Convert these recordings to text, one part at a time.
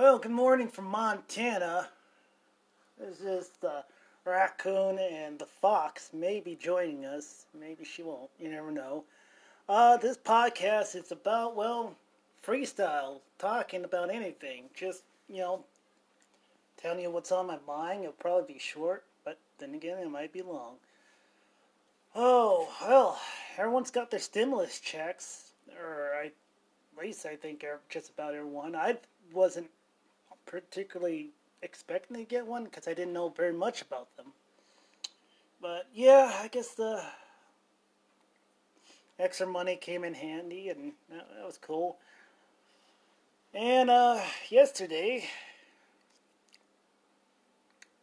Well, good morning from Montana. This is the raccoon and the fox may be joining us. Maybe she won't. You never know. Uh, this podcast is about, well, freestyle, talking about anything. Just, you know, telling you what's on my mind. It'll probably be short, but then again, it might be long. Oh, well, everyone's got their stimulus checks, or I, at least I think just about everyone. I wasn't particularly expecting to get one because I didn't know very much about them. But yeah, I guess the extra money came in handy, and that, was cool. And uh, yesterday,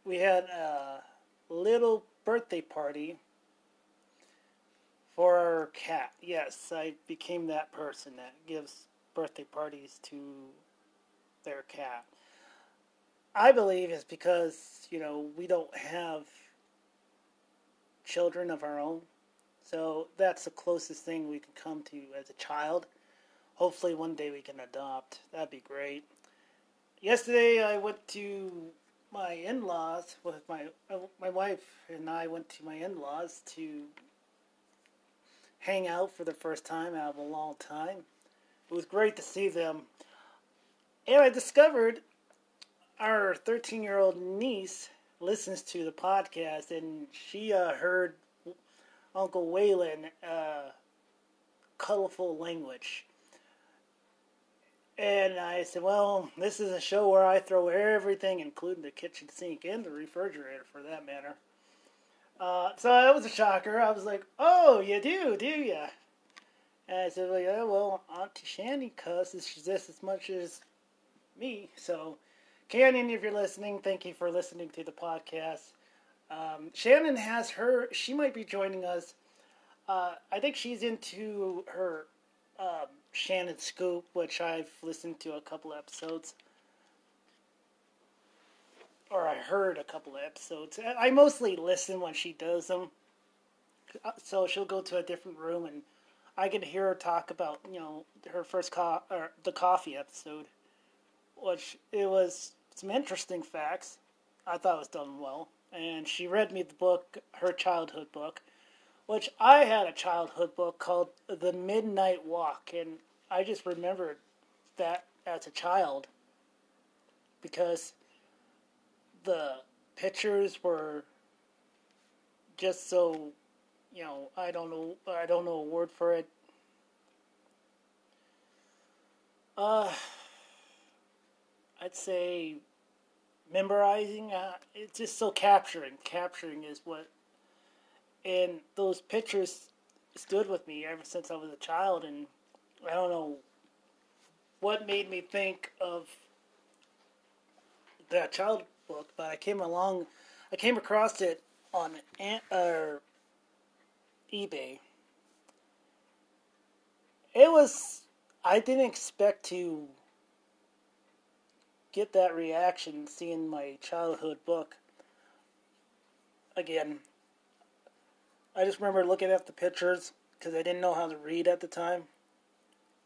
we had a little birthday party for our cat. Yes, I became that person that gives birthday parties to their cat. I believe is because, you know, we don't have children of our own. So that's the closest thing we can come to as a child. Hopefully one day we can adopt. That'd be great. Yesterday I went to my in-laws with my uh, my wife and I went to my in-laws to hang out for the first time out of a long time. It was great to see them. And I discovered our 13 year old niece listens to the podcast and she uh, heard Uncle Waylon uh, colorful language. And I said, well, this is a show where I throw everything, including the kitchen sink and the refrigerator for that matter. Uh, so that was a shocker. I was like, oh, you do, do you? And I said, well, yeah, well, Auntie Shandy cusses just as much as me, so Canyon, if you're listening, thank you for listening to the podcast. Um, Shannon has her, she might be joining us. Uh, I think she's into her um, Shannon Scoop, which I've listened to a couple episodes. Or I heard a couple episodes. I mostly listen when she does them. Uh, so she'll go to a different room and I can hear her talk about, you know, her first co- or the coffee episode which it was some interesting facts. I thought it was done well. And she read me the book, her childhood book, which I had a childhood book called The Midnight Walk. And I just remembered that as a child because the pictures were just so you know i don't know i don't know a word for it uh I'd say memorizing. Uh, it's just so capturing. Capturing is what, and those pictures stood with me ever since I was a child. And I don't know what made me think of that child book, but I came along, I came across it on uh, eBay. It was I didn't expect to get that reaction seeing my childhood book again. I just remember looking at the pictures because I didn't know how to read at the time.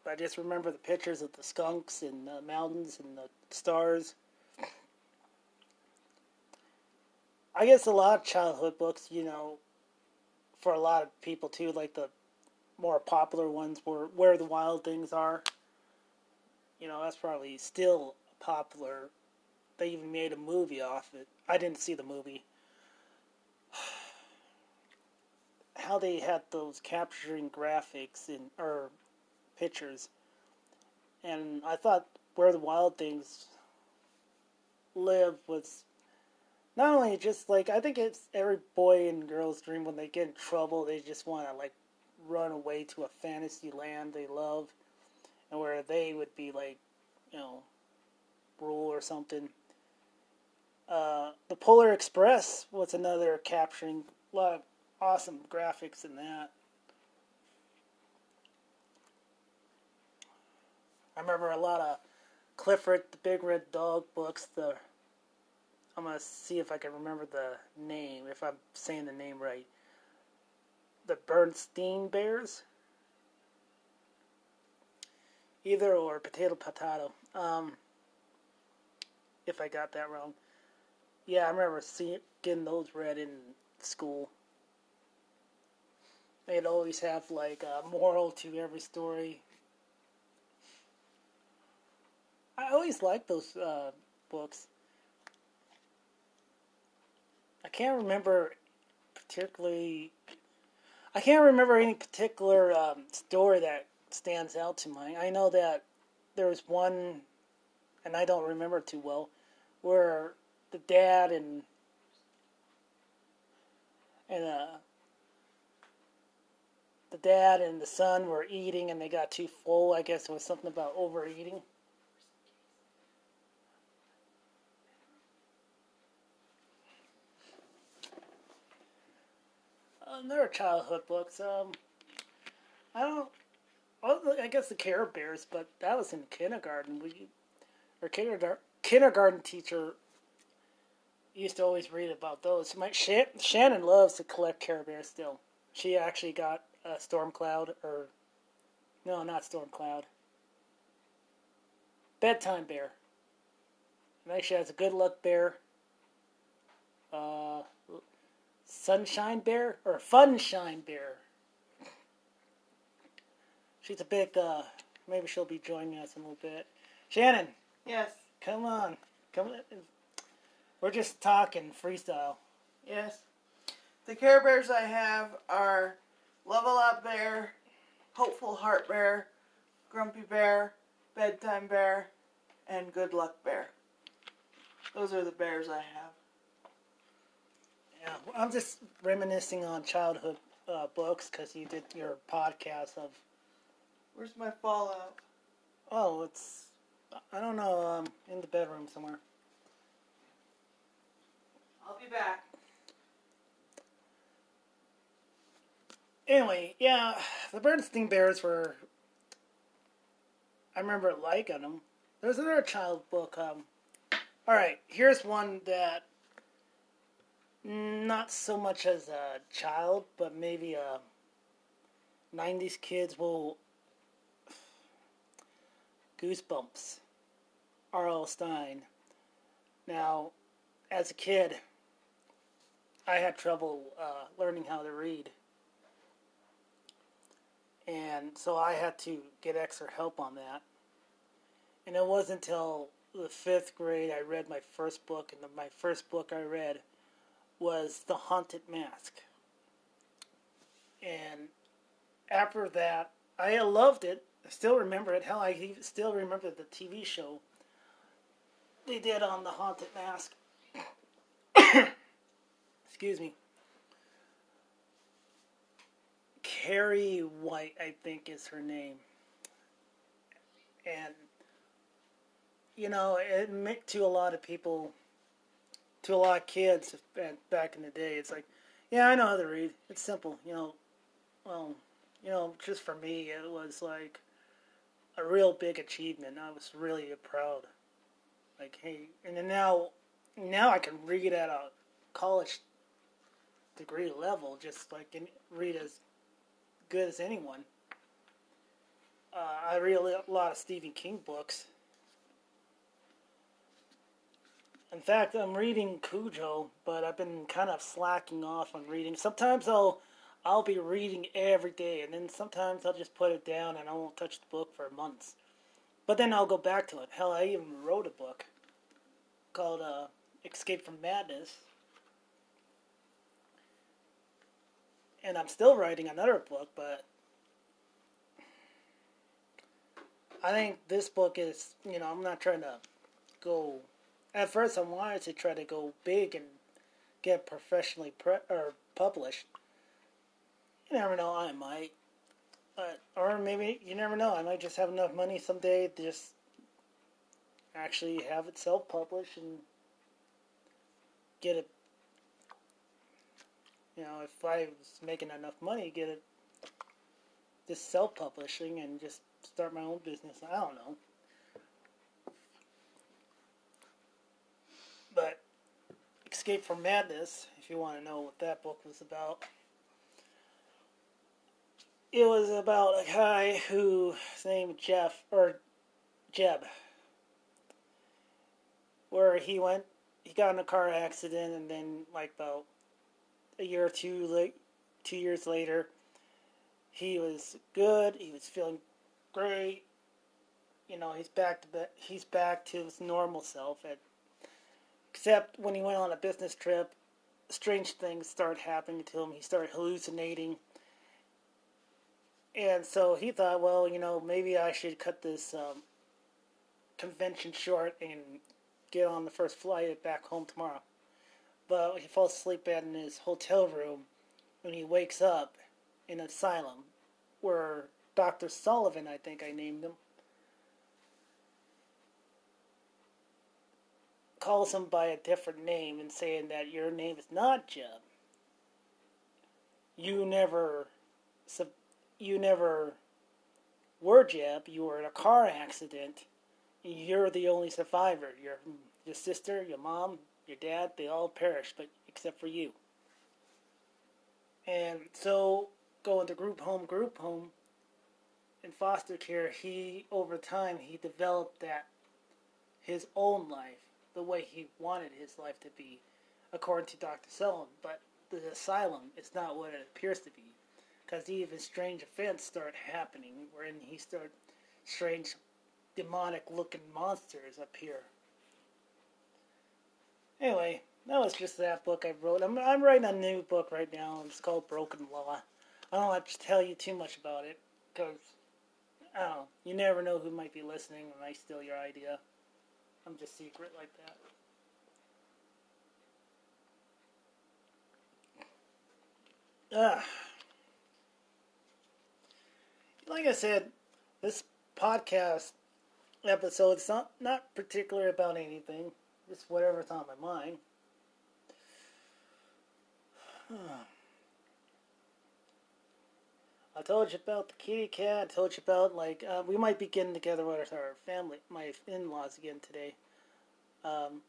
But I just remember the pictures of the skunks and the mountains and the stars. I guess a lot of childhood books, you know, for a lot of people too, like the more popular ones were Where the Wild Things Are. You know, that's probably still popular. They even made a movie off it. I didn't see the movie. How they had those capturing graphics in or pictures, and I thought where the wild things live was not only just like I think it's every boy and girl's dream when they get in trouble they just want to like run away to a fantasy land they love and where they would be like you know rule or something. Uh, the Polar Express was another capturing a lot of awesome graphics in that. I remember a lot of Clifford the Big Red Dog books. The I'm gonna see if I can remember the name, if I'm saying the name right. The Bernstein Bears. Either or, potato potato. Um, if I got that wrong. Yeah, I remember seeing getting those read in school. They'd always have like a moral to every story. I always liked those uh, books. I can't remember particularly. I can't remember any particular um, story that stands out to me. I know that there was one, and I don't remember too well, where the dad and and uh, the dad and the son were eating and they got too full. I guess it was something about overeating. Um, there are childhood books. Um, I don't. I guess the Care Bears, but that was in kindergarten. We, our kindergarten kindergarten teacher used to always read about those. My Shannon loves to collect Care Bears still. She actually got a Storm Cloud, or no, not Storm Cloud. Bedtime Bear. She has a Good Luck Bear. Uh, Sunshine Bear or Funshine Bear. She's a big. Uh, maybe she'll be joining us in a little bit. Shannon. Yes. Come on, come. On. We're just talking freestyle. Yes. The Care Bears I have are Level Up Bear, Hopeful Heart Bear, Grumpy Bear, Bedtime Bear, and Good Luck Bear. Those are the bears I have. Yeah, I'm just reminiscing on childhood uh, books because you did your podcast of. Where's my Fallout? Oh, it's I don't know, um, in the bedroom somewhere. I'll be back. Anyway, yeah, the Bernstein Bears were. I remember liking them. There's another child book. Um, all right, here's one that not so much as a child, but maybe a 90s kids will. Goosebumps. R.L. Stine. Now, as a kid, I had trouble uh, learning how to read. And so I had to get extra help on that. And it wasn't until the fifth grade I read my first book, and the, my first book I read was The Haunted Mask. And after that, I loved it. I still remember it. Hell, I still remember the TV show they did on the Haunted Mask. Excuse me. Carrie White, I think, is her name. And, you know, it meant to a lot of people, to a lot of kids back in the day, it's like, yeah, I know how to read. It's simple, you know. Well, you know, just for me, it was like a real big achievement. I was really proud. Like, hey, and then now, now I can read at a college degree level, just like read as good as anyone. Uh, I read a lot of Stephen King books. In fact, I'm reading Cujo, but I've been kind of slacking off on reading. Sometimes I'll I'll be reading every day, and then sometimes I'll just put it down and I won't touch the book for months. But then I'll go back to it. Hell, I even wrote a book called uh, Escape from Madness. And I'm still writing another book, but I think this book is, you know, I'm not trying to go. At first, I wanted to try to go big and get professionally pre- or published. You never know, I might. But, or maybe, you never know, I might just have enough money someday to just actually have it self-published and get it. You know, if I was making enough money, get it just self-publishing and just start my own business. I don't know. But Escape from Madness, if you want to know what that book was about. It was about a guy who named Jeff or Jeb where he went, he got in a car accident, and then like about a year or two late, two years later, he was good. He was feeling great. You know, he's back to he's back to his normal self. At, except when he went on a business trip, strange things started happening to him. He started hallucinating. And so he thought, well, you know, maybe I should cut this um, convention short and get on the first flight back home tomorrow. But he falls asleep in his hotel room when he wakes up in an asylum where Dr. Sullivan, I think I named him, calls him by a different name and saying that your name is not Jeb. You never, you never were Jeb. You were in a car accident. You're the only survivor. Your your sister, your mom, your dad, they all perished, but except for you. And so, going to group home, group home, in foster care, he over time he developed that his own life the way he wanted his life to be, according to Dr. Sullivan. But the asylum is not what it appears to be, because even strange events start happening, wherein he start strange, demonic-looking monsters appear. Anyway, that was just that book I wrote. I'm I'm writing a new book right now. It's called Broken Law. I don't have to tell you too much about it, because I don't. You never know who might be listening when I steal your idea. I'm just secret like that. Ah. Like I said, this podcast episode is not, not particular about anything. Just whatever's on my mind. I told you about the kitty cat. I told you about like uh, we might be getting together with our family, my in-laws again today. Um,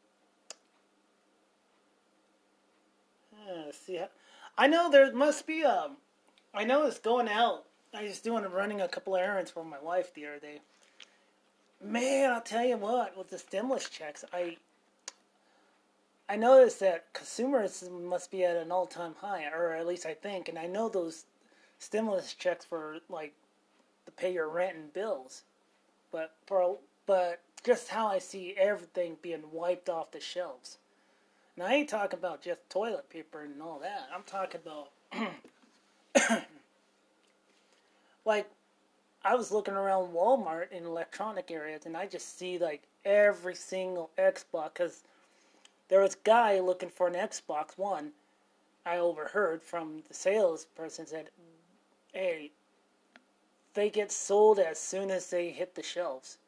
uh, see, I know there must be um, I know it's going out. I was doing running a couple errands for my wife the other day. Man, I'll tell you what, with the stimulus checks, I I noticed that consumers must be at an all-time high, or at least I think, and I know those stimulus checks for like to pay your rent and bills, but for but just how I see everything being wiped off the shelves. Now I ain't talking about just toilet paper and all that. I'm talking about like I was looking around Walmart in electronic areas and I just see like every single Xbox because there was a guy looking for an Xbox One. I overheard from the salesperson said hey, they get sold as soon as they hit the shelves.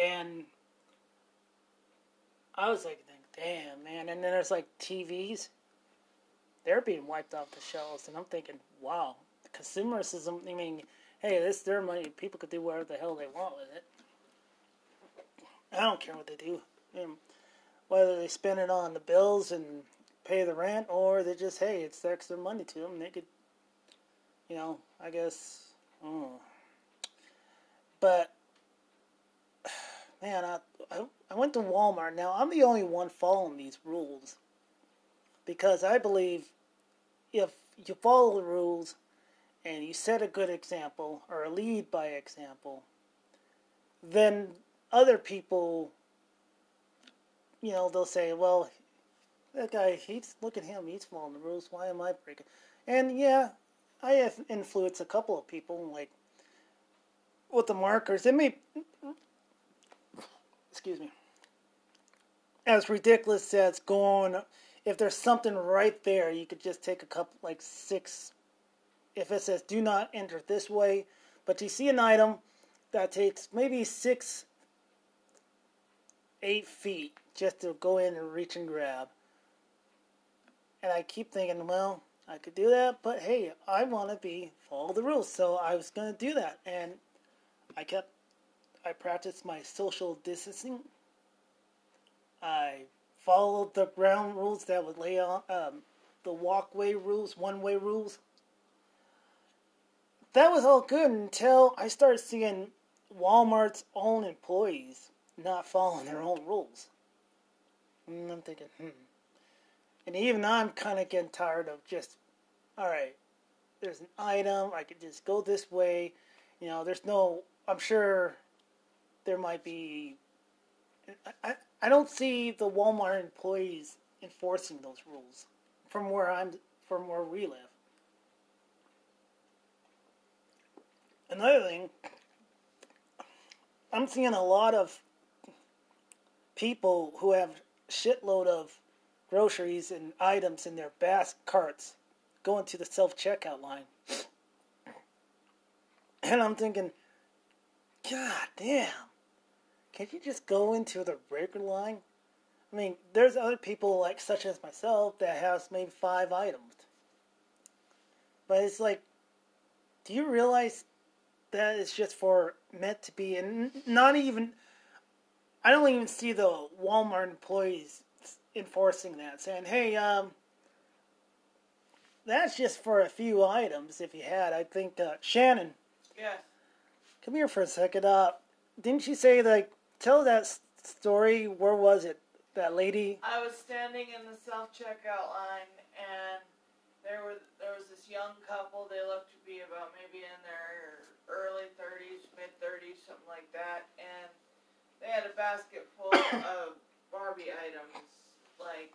And I was like, damn, man. And then there's like TVs. They're being wiped off the shelves. And I'm thinking, wow, consumerism, I mean, hey, this is their money. People could do whatever the hell they want with it. I don't care what they do. Mean, whether they spend it on the bills and pay the rent, or they just hey, it's extra money to them. They could, you know, I guess. Oh. But man, I, I I went to Walmart. Now I'm the only one following these rules because I believe if you follow the rules and you set a good example or lead by example, then other people, you know, they'll say, well, that guy, he's look at him, he's following the rules. Why am I breaking? And yeah, I have influenced a couple of people, like with the markers. It may, excuse me, as ridiculous as going. If there's something right there, you could just take a couple, like six. If it says "Do not enter this way," but you see an item that takes maybe six, eight feet just to go in and reach and grab and I keep thinking, well, I could do that, but hey, I want to be follow the rules, so I was going to do that, and I kept, I practiced my social distancing. I followed the ground rules that would lay on um, the walkway rules, one way rules. That was all good until I started seeing Walmart's own employees not following their own rules. And I'm thinking, hmm. And even I'm kind of getting tired of just, all right, there's an item, I could just go this way. You know, there's no, I'm sure there might be, I, I, don't see the Walmart employees enforcing those rules from where I'm, from where we live. Another thing, I'm seeing a lot of people who have shitload of groceries and items in their bas carts going to the self checkout line. And I'm thinking, God damn, can't you just go into the regular line? I mean, there's other people like such as myself that has maybe five items. But it's like, do you realize that it's just for meant to be, and not even. I don't even see the Walmart employees enforcing that, saying, "Hey, um, that's just for a few items. If you had, I think uh, Shannon, Yes. come here for a second. Uh, didn't you say like tell that story? Where was it? That lady. I was standing in the self checkout line, and there was there was this young couple. They looked to be about maybe in their early thirties, mid thirties, something like that, and they had a basket full of Barbie items, like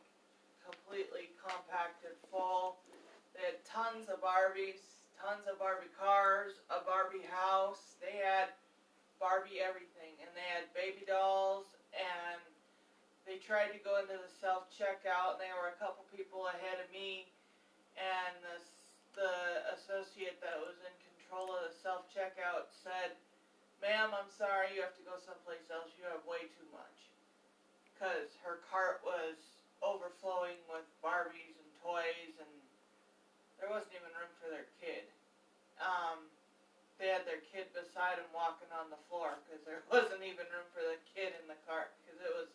completely compacted full. They had tons of Barbies, tons of Barbie cars, a Barbie house. They had Barbie everything, and they had baby dolls and they tried to go into the self checkout, and there were a couple people ahead of me, and the the associate that was in control of the self checkout said, "Ma'am, I'm sorry, you have to go someplace else. You have way too much," because her cart was overflowing with Barbies and toys, and there wasn't even room for their kid. Um, they had their kid beside them walking on the floor because there wasn't even room for the kid in the cart because it was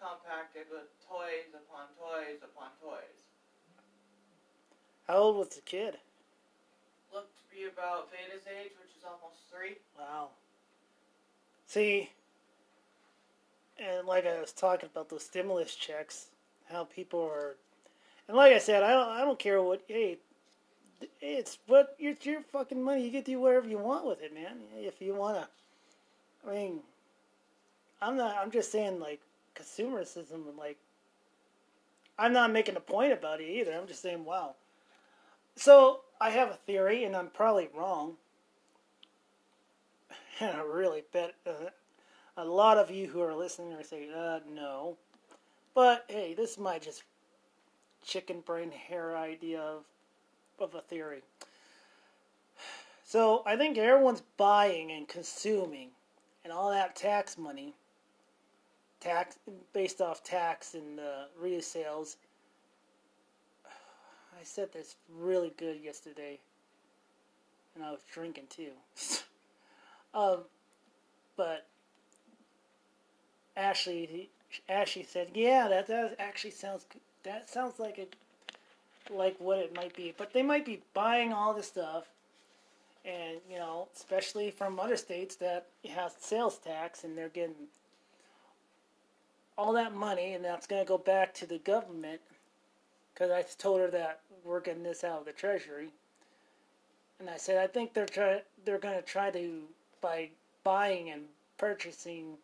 compacted with toys upon toys upon toys. How old was the kid? Looked to be about Veda's age, which is almost three. Wow. See, and like I was talking about those stimulus checks, how people are, and like I said, I don't, I don't care what. Hey, it's what it's your fucking money. You get to do whatever you want with it, man. If you wanna, I mean, I'm not. I'm just saying, like consumerism. Like, I'm not making a point about it either. I'm just saying, wow. So I have a theory, and I'm probably wrong. And I really bet uh, a lot of you who are listening are saying, uh, no. But hey, this is my just chicken brain hair idea of, of a theory. So I think everyone's buying and consuming, and all that tax money, tax based off tax and uh, resales. I said this really good yesterday, and I was drinking too. um, but Ashley, Ashley said, "Yeah, that does actually sounds. That sounds like it, like what it might be. But they might be buying all this stuff, and you know, especially from other states that has sales tax, and they're getting all that money, and that's going to go back to the government. Because I told her that we're getting this out of the treasury, and I said I think they're try they're going to try to by buying and purchasing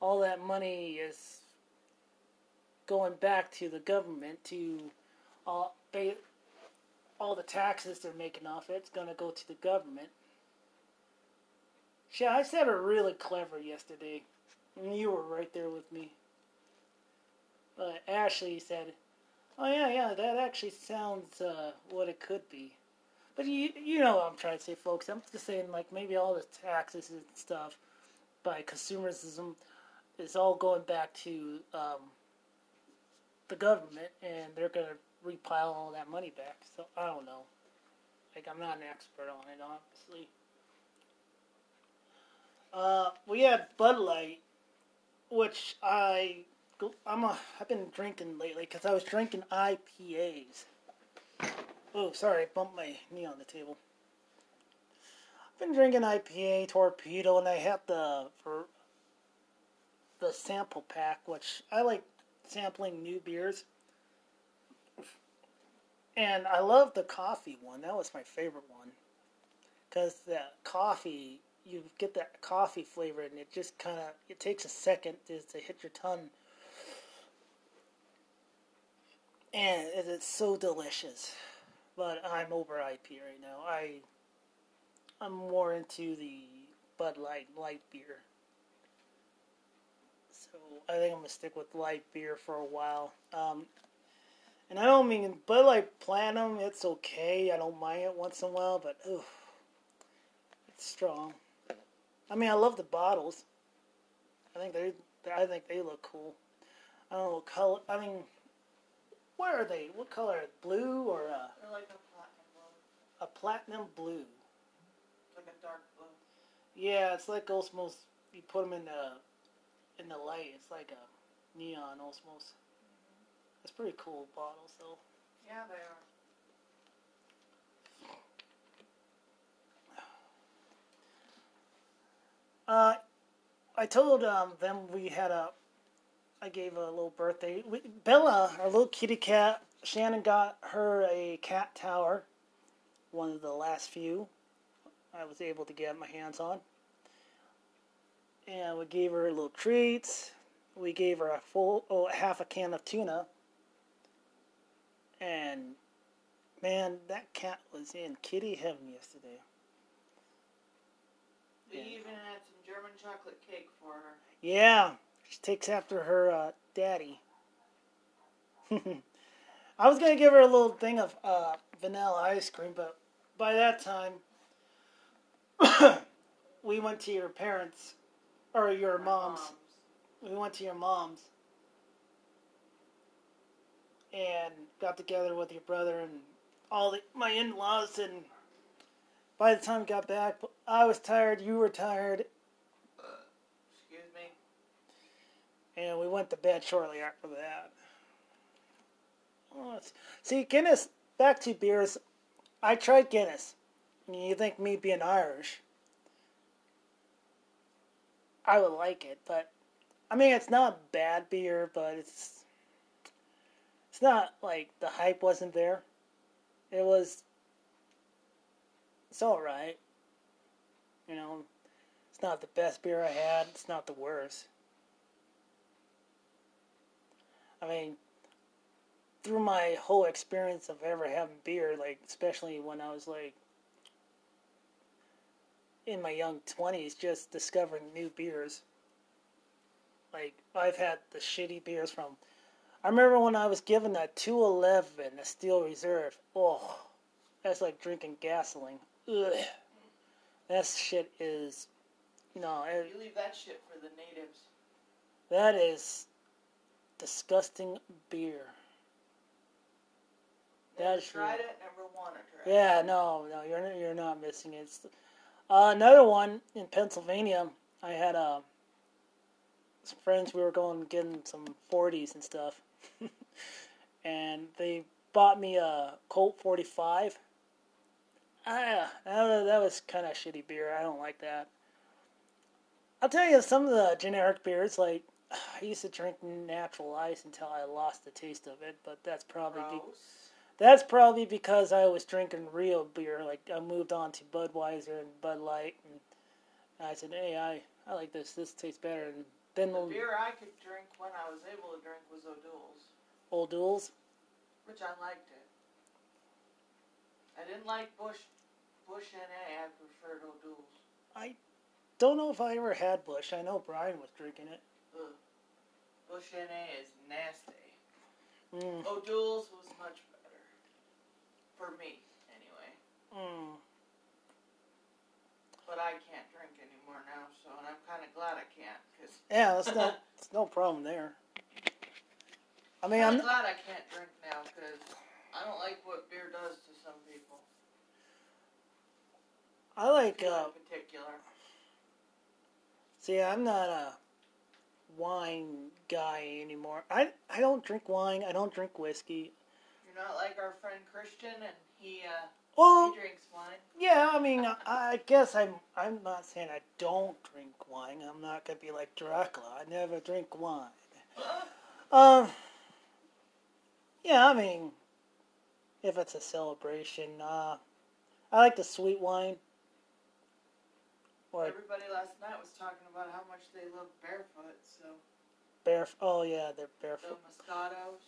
all that money is going back to the government to all all the taxes they're making off it's going to go to the government. Yeah, I said it really clever yesterday, and you were right there with me. But Ashley said, "Oh yeah, yeah, that actually sounds uh, what it could be." But you, you know what I'm trying to say, folks. I'm just saying, like maybe all the taxes and stuff by consumerism is all going back to um, the government, and they're to repile all that money back. So I don't know. Like I'm not an expert on it, obviously. Uh, we had Bud Light, which I I'm a I've been drinking lately because I was drinking IPAs. Oh, sorry, I bumped my knee on the table. I've been drinking IPA Torpedo, and I had the for the sample pack, which I like sampling new beers. And I love the coffee one. That was my favorite one. Because the coffee, you get that coffee flavor, and it just kind of it takes a second to, to hit your tongue. And it is so delicious. But I'm over IP right now. I I'm more into the Bud Light light beer. So I think I'm gonna stick with light beer for a while. Um, and I don't mean Bud Light Platinum. It's okay. I don't mind it once in a while, but ooh, it's strong. I mean, I love the bottles. I think they, I think they look cool. I don't know what color. I mean, what are they? What color? Blue or a, They're like a platinum blue, a platinum blue? like a dark blue. Yeah, it's like almost you put them in the in the light. It's like a neon almost. It's pretty cool bottles though. Yeah, they are. Uh, I told um, them we had a. I gave a little birthday. We, Bella, our little kitty cat, Shannon got her a cat tower. One of the last few I was able to get my hands on. And we gave her little treats. We gave her a full, oh, half a can of tuna. And man, that cat was in kitty heaven yesterday. We Yeah. even had some German chocolate cake for her. Yeah, she takes after her uh, daddy. I was gonna give her a little thing of uh, vanilla ice cream, but by that time, we went to your parents or your My mom's. We went to your mom's and got together with your brother and all the, my in-laws. And by the time we got back, I was tired. You were tired. Excuse me. and we went to bed shortly after that. Oh, see, Guinness. Back to beers. I tried Guinness. You think me being Irish, I would like it, but I mean, it's not bad beer, but it's it's not like the hype wasn't there. It was. It's all right. You know, it's not the best beer I had. It's not the worst. I mean, through my whole experience of ever having beer, like especially when I was like in my young twenties, just discovering new beers. Like I've had the shitty beers from. I remember when I was given that two eleven, a Steel Reserve. Oh, that's like drinking gasoline. Ugh. That shit is no. It, You leave that shit for the natives. that is disgusting beer. Never That's tried true. it, never want to try it. Yeah, no, no, you're not, you're not missing it. It's, uh, another one in Pennsylvania. I had uh, some friends. We were going getting some 40s and stuff, and they bought me a Colt 45. Ah, that, that was kind of shitty beer. I don't like that. I'll tell you some of the generic beers. Like I used to drink natural ice until I lost the taste of it, but that's probably be- that's probably because I was drinking real beer. Like I moved on to Budweiser and Bud Light, and I said, "Hey, I, I like this. This tastes better." And then The the beer I could drink when I was able to drink was O'Doul's, old duels. which I liked it. I didn't like Busch Busch NA. I preferred O'Doul's. I don't know if I ever had Busch. I know Brian was drinking it. Ugh. Busch NA is nasty. Mm, O'Doul's was much better. For me, anyway. mm. But I can't drink anymore now, so and I'm kind of glad I can't, Yeah, that's no, that's no problem there. I mean, I'm I'm glad I can't drink now, because I don't like what beer does to some people. I like. Uh, in particular. see, I'm not a wine guy anymore. I I don't drink wine. I don't drink whiskey. You're not like our friend Christian, and he uh, Well, He drinks wine. yeah, I mean, I, I guess I'm. I'm not saying I don't drink wine. I'm not gonna be like Dracula. I never drink wine. Um. Yeah, I mean, if it's a celebration, uh, I like the sweet wine. Or Everybody last night was talking about how much they love barefoot. So bear. Oh yeah, they're the barefoot. Moscatos.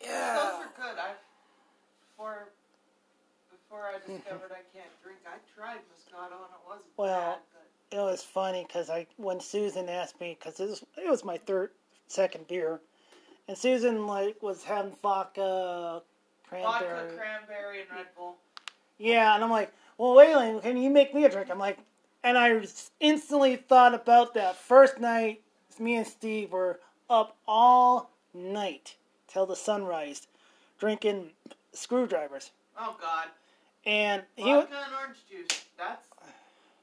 Yeah. Those are good. I before before I discovered I can't drink, I tried Moscato oh, and it wasn't Well, bad. But it was funny because I when Susan asked me because it was, it was my third second beer, and Susan like was having vodka, vodka, cranberry, cranberry, and Red Bull. yeah, and I'm like, well, Waylon, can you make me a drink? I'm like, and I instantly thought about that first night. Me and Steve were up all night till the sunrise, drinking screwdrivers, Oh God, and he. vodka and orange juice. That's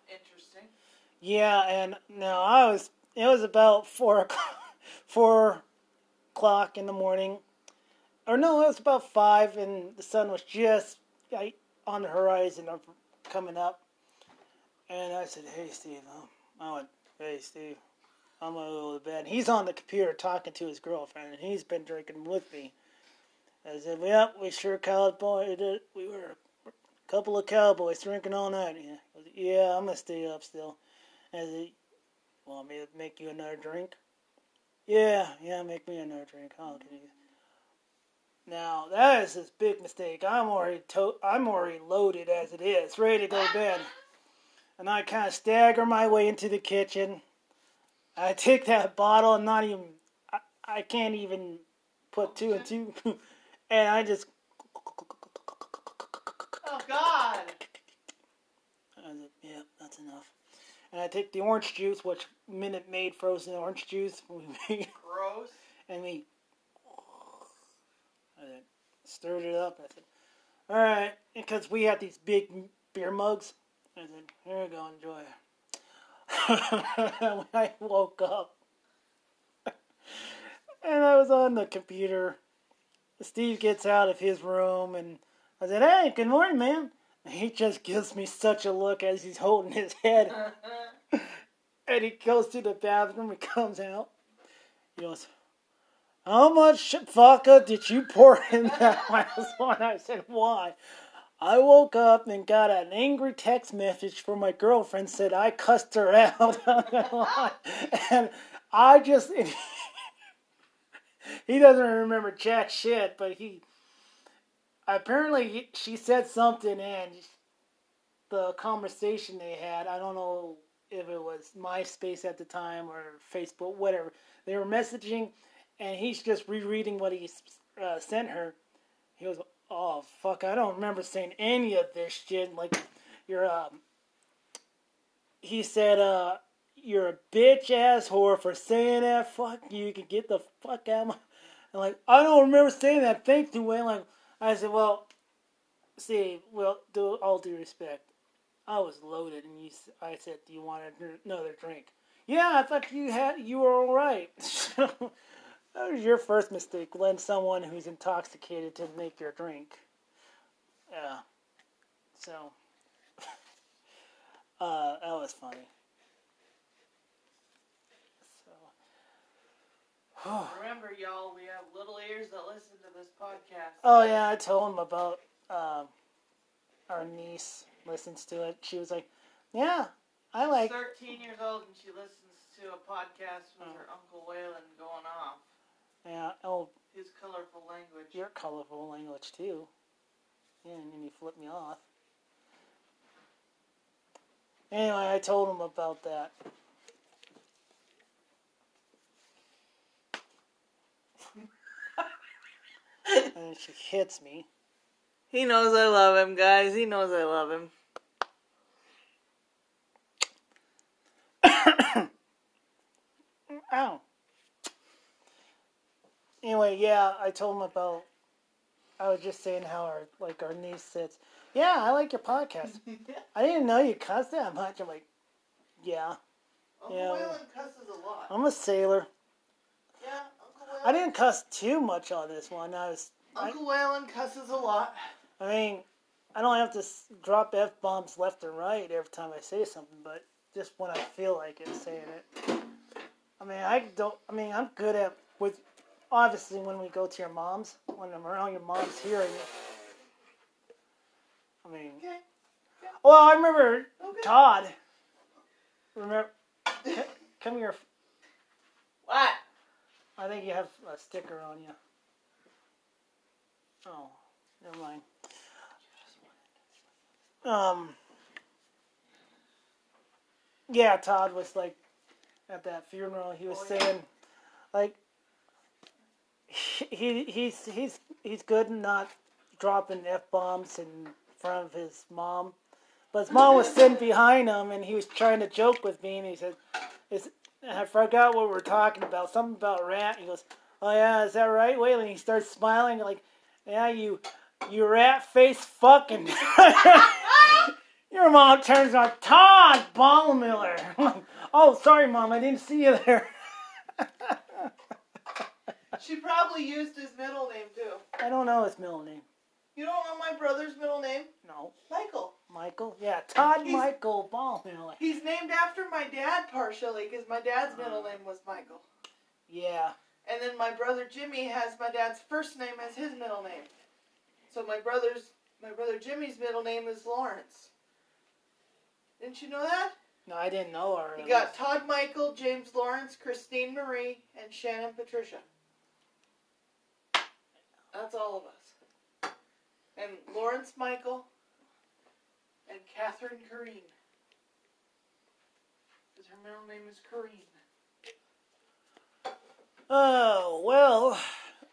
interesting. Yeah, and no, I was. It was about four o'clock, four o'clock in the morning, or no, it was about five, and the sun was just like, on the horizon of coming up. And I said, "Hey, Steve," um, I went, "Hey, Steve, I'm gonna go to bed." He's on the computer talking to his girlfriend, and he's been drinking with me. I said, "Yep, we sure cowboyed it. We were couple of cowboys drinking all night." Yeah, yeah, I'm gonna stay up still. I said, "Want me to make you another drink?" Yeah, yeah, make me another drink. Oh, can you? Now that is a big mistake. I'm already to- I'm already loaded as it is, ready to go to bed. And I kind of stagger my way into the kitchen. I take that bottle and not even I, I can't even put two and two, and I just Oh God. I was like, yeah, that's enough. And I take the orange juice, which Minute Maid frozen orange juice, we made, Gross. and we I stirred it up. I said, all right, because we had these big beer mugs. I said, here you go, enjoy. when I woke up, and I was on the computer, Steve gets out of his room, and I said, hey, good morning, man. He just gives me such a look as he's holding his head. And he goes to the bathroom and comes out. He goes, How much vodka did you pour in that last one? I said, Why? I woke up and got an angry text message from my girlfriend said I cussed her out. And I just he doesn't remember jack shit, but he apparently she said something and the conversation they had, I don't know if it was MySpace at the time or Facebook, whatever. They were messaging, and he's just rereading what he uh, sent her. He goes, "Oh fuck, I don't remember saying any of this shit." Like, you're um. He said, "Uh, you're a bitch ass whore for saying that. Fuck you, you can get the fuck out." Of my... And like, I don't remember saying that. Thank you, Wayne. Like, I said, "Well, see, well, do all due respect." I was loaded, and you. I said, "Do you want another drink?" Yeah, I thought you had. You were all right. that was your first mistake. Lend someone who's intoxicated to make your drink. Yeah. So. uh, that was funny. So. Remember, y'all, we have little ears that listen to this podcast. Oh yeah, I told him about um, our niece listens to it. She was like, "Yeah, I She's like." 13 years old and she listens to a podcast with Oh. her Uncle Waylon going off. Yeah, oh, His colorful language. your colorful language too. Yeah, and then you flip me off. Anyway, I told him about that. And she hits me. He knows I love him, guys. He knows I love him. Ow. Anyway, yeah, I told him about. I was just saying how our like our niece sits. Yeah, I like your podcast. I didn't know you cuss that much. I'm like, yeah, Uncle Yeah. Waylon cusses a lot. I'm a sailor. yeah, Uncle Waylon. I didn't cuss too much on this one. I was, Uncle Waylon cusses a lot. I mean, I don't have to s- drop f bombs left and right every time I say something, but just when I feel like it, saying it. I mean, I don't. I mean, I'm good at with. Obviously, when we go to your mom's, when I'm around your mom's hearing. I mean, Okay. well, I remember Okay. Todd. Remember, come here. What? I think you have a sticker on you. Oh, never mind. Um. Yeah, Todd was like at that funeral. He was Oh, yeah. saying, like, he he's he's he's good in not dropping f bombs in front of his mom, but his mom was sitting behind him, and he was trying to joke with me, and he said, "Is I forgot what we were talking about. Something about rat." He goes, "Oh yeah, is that right?" Wait, and he starts smiling like, "Yeah, you you rat face fucking." Your mom turns on Todd Ballmiller. oh, sorry, mom, I didn't see you there. She probably used his middle name too. I don't know his middle name. You don't know my brother's middle name? No, Michael. Michael. Yeah, Todd He's- Michael Ballmiller. He's named after my dad partially because my dad's middle name was Michael. Yeah. And then my brother Jimmy has my dad's first name as his middle name. So my brother's my brother Jimmy's middle name is Lawrence. Didn't you know that? No, I didn't know her. You got Todd Michael, James Lawrence, Christine Marie, and Shannon Patricia. That's all of us. And Lawrence Michael and Catherine Corrine. Because her middle name is Corrine. Oh well,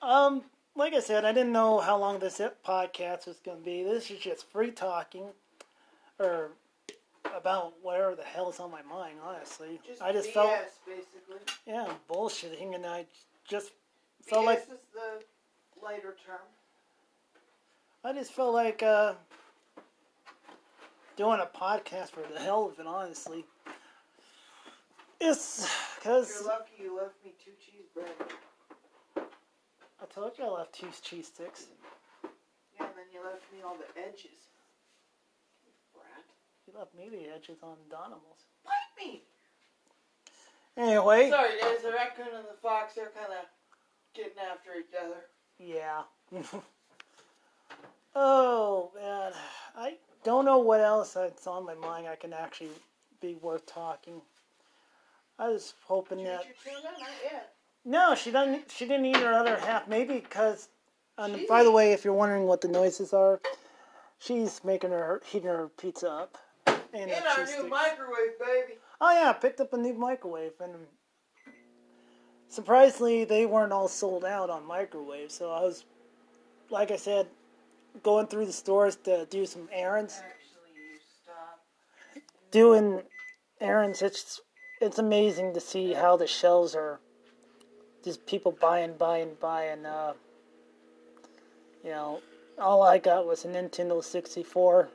um, like I said, I didn't know how long this podcast was going to be. This is just free talking, or about whatever the hell's on my mind. Honestly, Just I just BS, felt basically. yeah bullshitting, and I just BS felt like this is the lighter term. I just felt like uh, doing a podcast for the hell of it. Honestly, it's because You're lucky you left me two cheese bread. I told you I left two cheese sticks. Yeah, and then you left me all the edges. Brat. You left me the edges on Donimals. Bite me! Anyway, Sorry guys, the raccoon and the fox, they're kind of getting after each other. yeah. oh man, I don't know what else that's on my mind. I can actually be worth talking. I was hoping Did that eat? Not yet. no, she doesn't. She didn't eat her other half. Maybe because. And by the way, if you're wondering what the noises are, she's making her heating her pizza up. And In her our new microwave, baby. Oh yeah, I picked up a new microwave and surprisingly they weren't all sold out on microwaves. So I was, like I said, going through the stores to do some errands. Actually, you stop. Doing errands, it's it's amazing to see how the shelves are. Just people buying, buying, buying. Uh, you know, all I got was a Nintendo 64.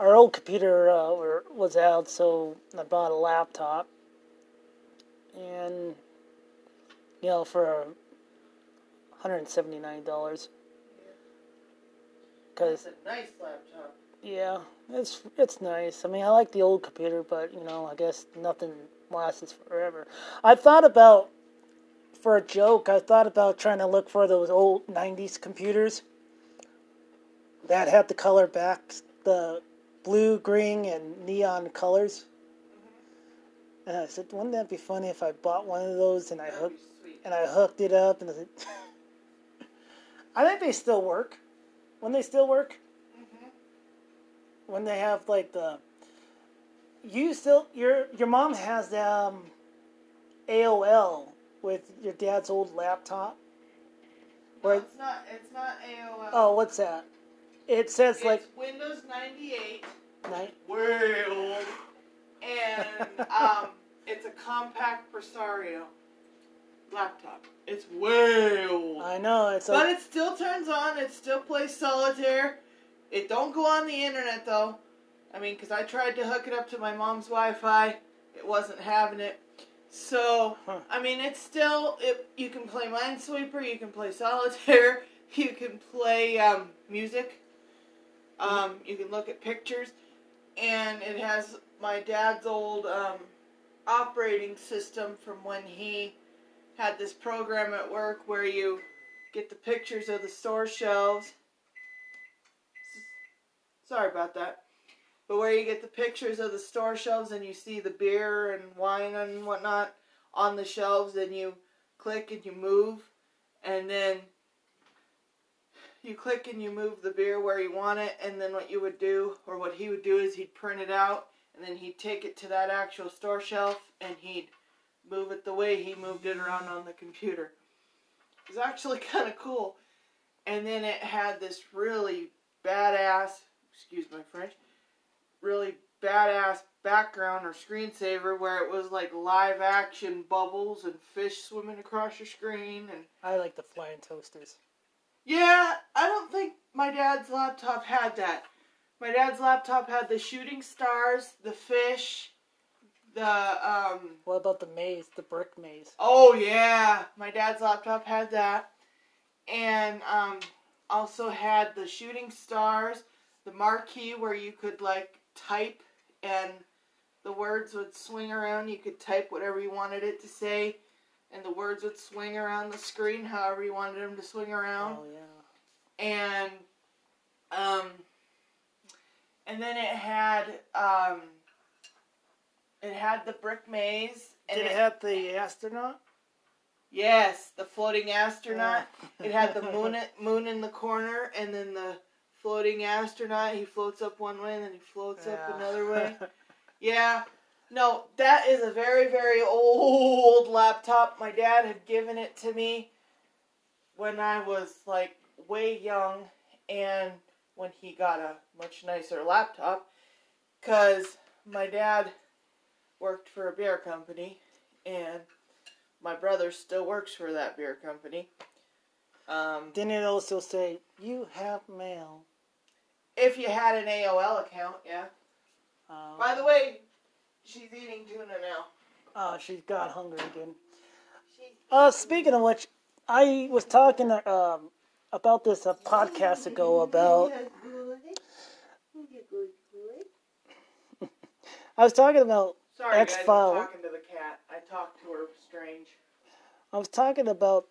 Our old computer uh, were, was out, so I bought a laptop. And, you know, for $179. That's a nice laptop. yeah, it's it's nice. I mean, I like the old computer, but, you know, I guess nothing lasts forever. I thought about, for a joke, I thought about trying to look for those old 90s computers that had the color back, the blue, green, and neon colors. Mm-hmm. And I said, wouldn't that be funny if I bought one of those and I That'd hooked and I hooked it up and I said, I think they still work. When they still work, Mhm. when they have like the, you still your your mom has um, AOL with your dad's old laptop. No, Where it's not. It's not AOL. oh, what's that? It says it's like Windows 98. night. Way old. And um, it's a Compaq Presario laptop. It's way old. I know it's But like it still turns on. It still plays solitaire. It don't go on the internet though. I mean, because I tried to hook it up to my mom's Wi-Fi, it wasn't having it. So Huh. I mean, it's still it. You can play Minesweeper. You can play solitaire. You can play um, music. Um, you can look at pictures, and it has my dad's old um, operating system from when he had this program at work where you get the pictures of the store shelves. Sorry about that. But where you get the pictures of the store shelves and you see the beer and wine and whatnot on the shelves, and you click and you move, and then you click and you move the beer where you want it, and then what you would do, or what he would do, is he'd print it out, and then he'd take it to that actual store shelf, and he'd move it the way he moved it around on the computer. It was actually kind of cool. And then it had this really badass, excuse my French, really badass background or screensaver where it was like live action bubbles and fish swimming across your screen and I like the flying toasters. yeah, I don't think my dad's laptop had that. My dad's laptop had the shooting stars, the fish, the um What about the maze, the brick maze? oh yeah, my dad's laptop had that. And um also had the shooting stars, the marquee where you could like type and the words would swing around. You could type whatever you wanted it to say and the words would swing around the screen however you wanted them to swing around Oh yeah. and um and then it had um it had the brick maze and Did it have the astronaut? yes the floating astronaut. Yeah. it had the moon moon in the corner and then the floating astronaut. He floats up one way and then he floats up another way. Yeah. No that is a very very old laptop. My dad had given it to me when i was like way young and when he got a much nicer laptop because my dad worked for a beer company and my brother still works for that beer company um, Didn't it also say you have mail? if you had an aol account yeah Um, by the way she's eating tuna now oh, she's got hungry again. She's Uh, speaking of which, I was talking um, about this a podcast ago about I was talking about Sorry, X-File. I'm talking to the cat. I talked to her strange. I was talking about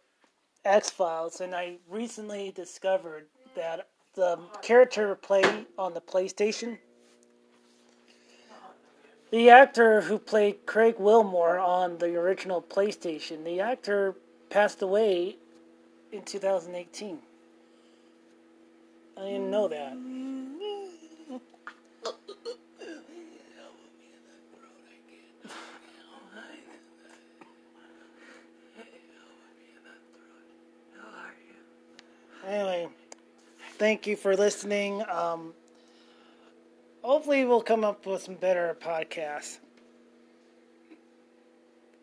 X Files, and I recently discovered that the character played on the PlayStation, the actor who played Craig Willmore on the original PlayStation, the actor passed away in 2018. I didn't know that. Anyway, thank you for listening. Um, hopefully, we'll come up with some better podcasts.